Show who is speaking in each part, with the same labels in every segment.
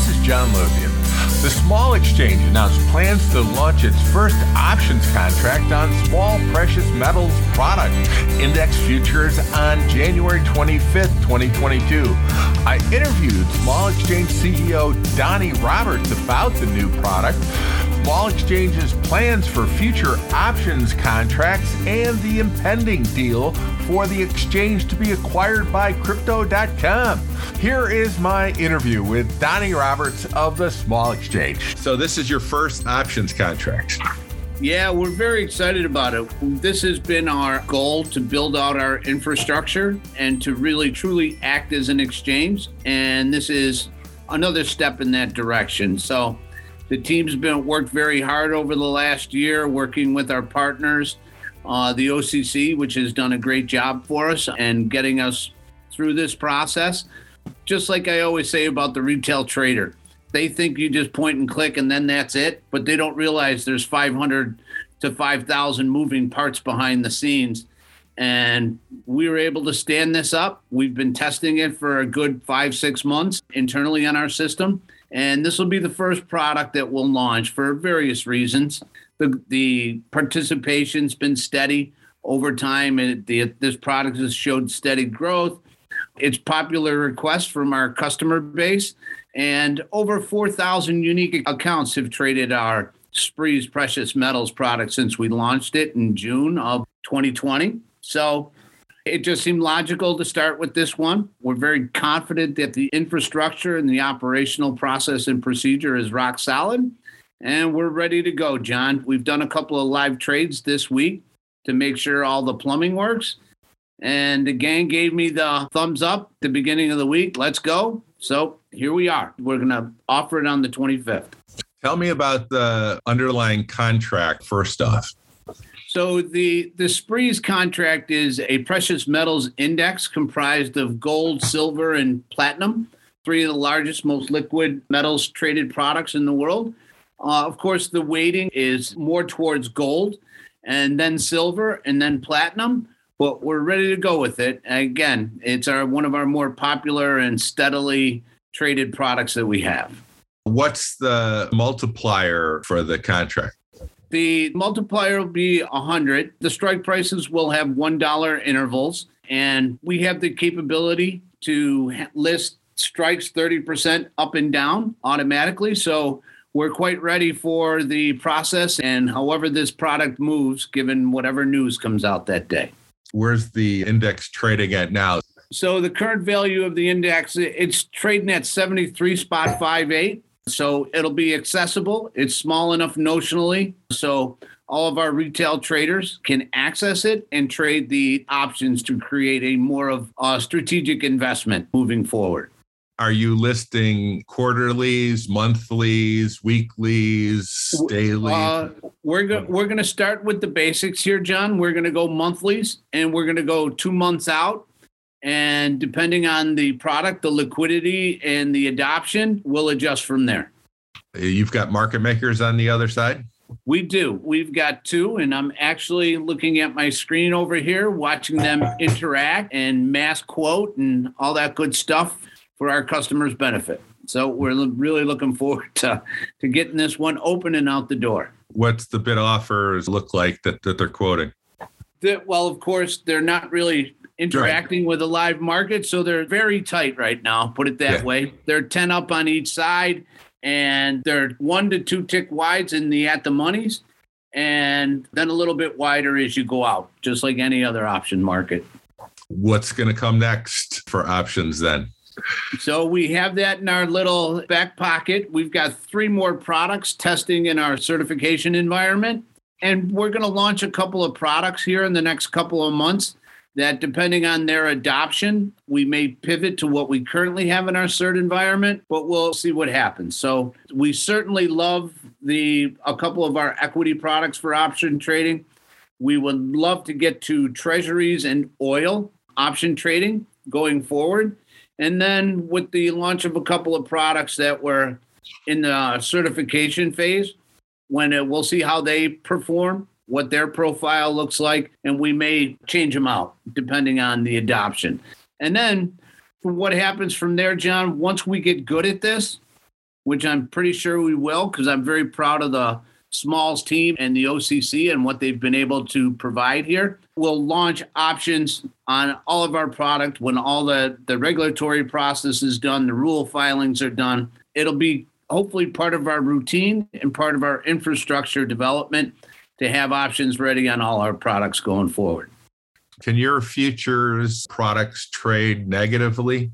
Speaker 1: This is John Lothian. The Small Exchange announced plans to launch its first options contract on small precious metals product index futures on January 25th, 2022. I interviewed Small Exchange CEO Donnie Roberts about the new product. Small Exchange's plans for future options contracts and the impending deal for the exchange to be acquired by Crypto.com. Here is my interview with Donnie Roberts of the Small Exchange. So, this is your first options contract.
Speaker 2: Yeah, we're very excited about it. This has been our goal to build out our infrastructure and to really truly act as an exchange. And this is another step in that direction. So, the team's been worked very hard over the last year, working with our partners, uh, the OCC, which has done a great job for us and getting us through this process. Just like I always say about the retail trader, they think you just point and click and then that's it, but they don't realize there's 500 to 5,000 moving parts behind the scenes. And we were able to stand this up. We've been testing it for a good five, six months internally on our system and this will be the first product that we'll launch for various reasons. The, the participation's been steady over time, and the, this product has showed steady growth. It's popular request from our customer base, and over 4,000 unique accounts have traded our Sprees Precious Metals product since we launched it in June of 2020. So it just seemed logical to start with this one. We're very confident that the infrastructure and the operational process and procedure is rock solid. And we're ready to go, John. We've done a couple of live trades this week to make sure all the plumbing works. And the gang gave me the thumbs up the beginning of the week. Let's go. So here we are. We're going to offer it on the 25th.
Speaker 1: Tell me about the underlying contract first off.
Speaker 2: So the the Sprees contract is a precious metals index comprised of gold, silver, and platinum, three of the largest, most liquid metals traded products in the world. Uh, of course, the weighting is more towards gold, and then silver, and then platinum. But we're ready to go with it. Again, it's our one of our more popular and steadily traded products that we have.
Speaker 1: What's the multiplier for the contract?
Speaker 2: The multiplier will be 100. The strike prices will have $1 intervals, and we have the capability to list strikes 30% up and down automatically. So we're quite ready for the process and however this product moves, given whatever news comes out that day.
Speaker 1: Where's the index trading at now?
Speaker 2: So the current value of the index, it's trading at 73 spot 58. So it'll be accessible. It's small enough notionally. So all of our retail traders can access it and trade the options to create a more of a strategic investment moving forward.
Speaker 1: Are you listing quarterlies, monthlies, weeklies, daily? Uh,
Speaker 2: we're go- we're going to start with the basics here, John. We're going to go monthlies, and we're going to go two months out, and depending on the product, the liquidity, and the adoption, we'll adjust from there.
Speaker 1: You've got market makers on the other side?
Speaker 2: We do. We've got two, and I'm actually looking at my screen over here, watching them interact and mass quote and all that good stuff for our customers' benefit. So we're really looking forward to, to getting this one open and out the door.
Speaker 1: What's the bid offers look like that, that they're quoting?
Speaker 2: The, well, of course, they're not really interacting right. with a live market. So they're very tight right now, put it that yeah. way. They're 10 up on each side and they're one to two tick wides in the at the monies and then a little bit wider as you go out, just like any other option market.
Speaker 1: What's going to come next for options then?
Speaker 2: So we have that in our little back pocket. We've got three more products testing in our certification environment. And we're going to launch a couple of products here in the next couple of months that depending on their adoption, we may pivot to what we currently have in our cert environment, but we'll see what happens. So we certainly love the a couple of our equity products for option trading. We would love to get to treasuries and oil option trading going forward. And then with the launch of a couple of products that were in the certification phase, when it, we'll see how they perform what their profile looks like, and we may change them out depending on the adoption. And then what happens from there, John, once we get good at this, which I'm pretty sure we will because I'm very proud of the Smalls team and the OCC and what they've been able to provide here. We'll launch options on all of our product when all the, the regulatory process is done, the rule filings are done. It'll be hopefully part of our routine and part of our infrastructure development to have options ready on all our products going forward.
Speaker 1: Can your futures products trade negatively?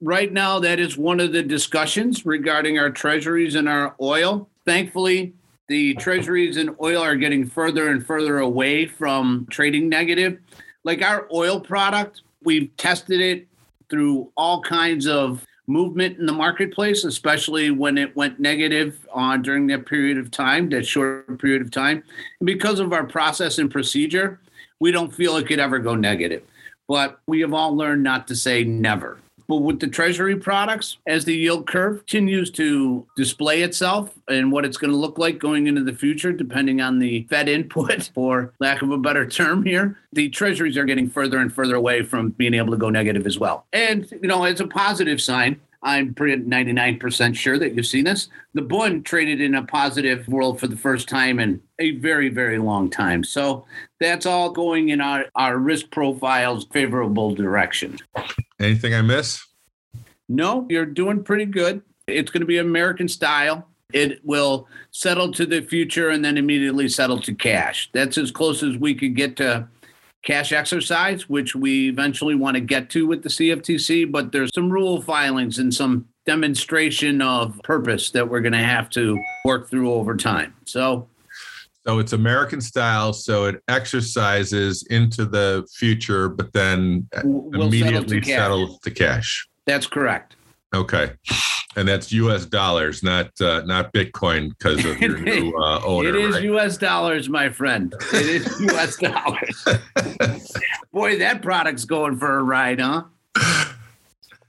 Speaker 2: Right now, that is one of the discussions regarding our treasuries and our oil. Thankfully, the treasuries and oil are getting further and further away from trading negative. Like our oil product, we've tested it through all kinds of movement in the marketplace, especially when it went negative uh, during that period of time, that short period of time. And because of our process and procedure, we don't feel it could ever go negative. But we have all learned not to say never. But with the Treasury products, as the yield curve continues to display itself and what it's going to look like going into the future, depending on the Fed input, for lack of a better term here, the Treasuries are getting further and further away from being able to go negative as well. And, you know, it's a positive sign. I'm pretty 99% sure that you've seen this. The Bund traded in a positive world for the first time in a very, very long time. So that's all going in our, our risk profile's favorable direction.
Speaker 1: Anything I miss?
Speaker 2: No, you're doing pretty good. It's going to be American style. It will settle to the future and then immediately settle to cash. That's as close as we could get to cash exercise, which we eventually want to get to with the CFTC. But there's some rule filings and some demonstration of purpose that we're going to have to work through over time. So
Speaker 1: so it's American style. So it exercises into the future, but then we'll immediately settle to, to cash.
Speaker 2: That's correct.
Speaker 1: Okay, and that's U.S. dollars, not uh, not Bitcoin, because of your new uh, owner.
Speaker 2: It is
Speaker 1: right?
Speaker 2: U.S. dollars, my friend. It is U.S. dollars. Boy, that product's going for a ride, huh?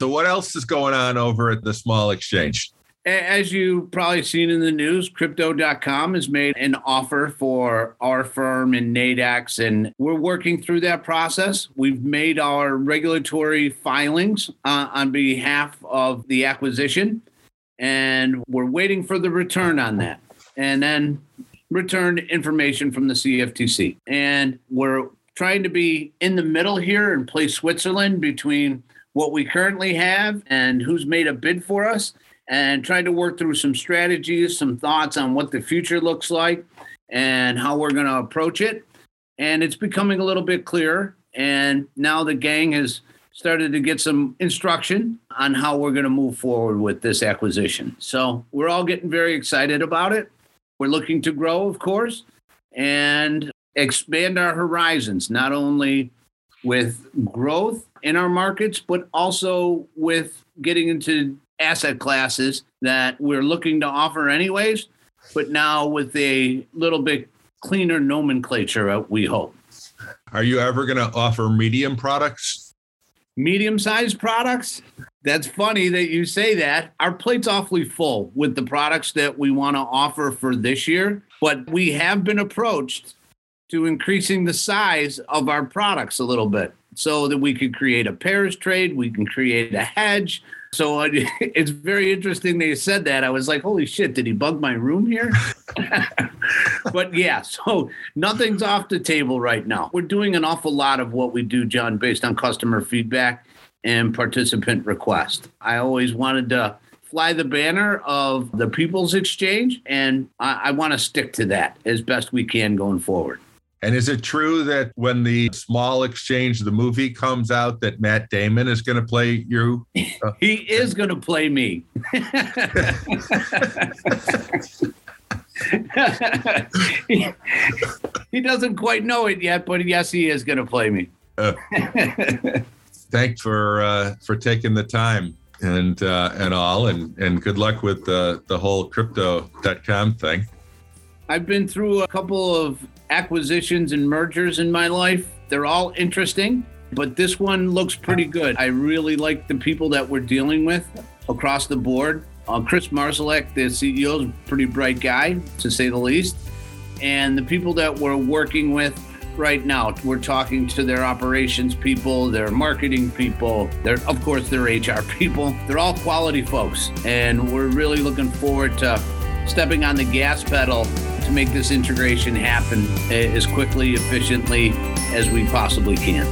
Speaker 1: So, what else is going on over at the small exchange?
Speaker 2: As you probably seen in the news, crypto.com has made an offer for our firm and Nadex, and we're working through that process. We've made our regulatory filings uh, on behalf of the acquisition, and we're waiting for the return on that. And then return information from the CFTC. And we're trying to be in the middle here and play Switzerland between what we currently have and who's made a bid for us and trying to work through some strategies, some thoughts on what the future looks like and how we're going to approach it. And it's becoming a little bit clearer. And now the gang has started to get some instruction on how we're going to move forward with this acquisition. So we're all getting very excited about it. We're looking to grow, of course, and expand our horizons, not only with growth in our markets, but also with getting into asset classes that we're looking to offer anyways, but now with a little bit cleaner nomenclature, uh, we hope.
Speaker 1: Are you ever going to offer medium products?
Speaker 2: Medium sized products? That's funny that you say that. Our plate's awfully full with the products that we want to offer for this year, but we have been approached to increasing the size of our products a little bit so that we could create a pairs trade, we can create a hedge, so uh, it's very interesting they said that. I was like, holy shit, did he bug my room here? but yeah, so nothing's off the table right now. We're doing an awful lot of what we do, John, based on customer feedback and participant request. I always wanted to fly the banner of the People's Exchange, and I, I want to stick to that as best we can going forward.
Speaker 1: And is it true that when the Small Exchange, the movie comes out, that Matt Damon is going to play you?
Speaker 2: Uh, he is going to play me. he, he, doesn't quite know it yet, but yes, he is going to play me. Uh,
Speaker 1: thanks for uh, for taking the time and uh, and all, and and good luck with the the whole crypto.com thing.
Speaker 2: I've been through a couple of acquisitions and mergers in my life. They're all interesting, but this one looks pretty good. I really like the people that we're dealing with across the board. Uh, Kris Marszalek, the CEO, is a pretty bright guy, to say the least. And the people that we're working with right now, we're talking to their operations people, their marketing people, their, of course, their HR people. They're all quality folks. And we're really looking forward to stepping on the gas pedal make this integration happen eh, as quickly, efficiently as we possibly can.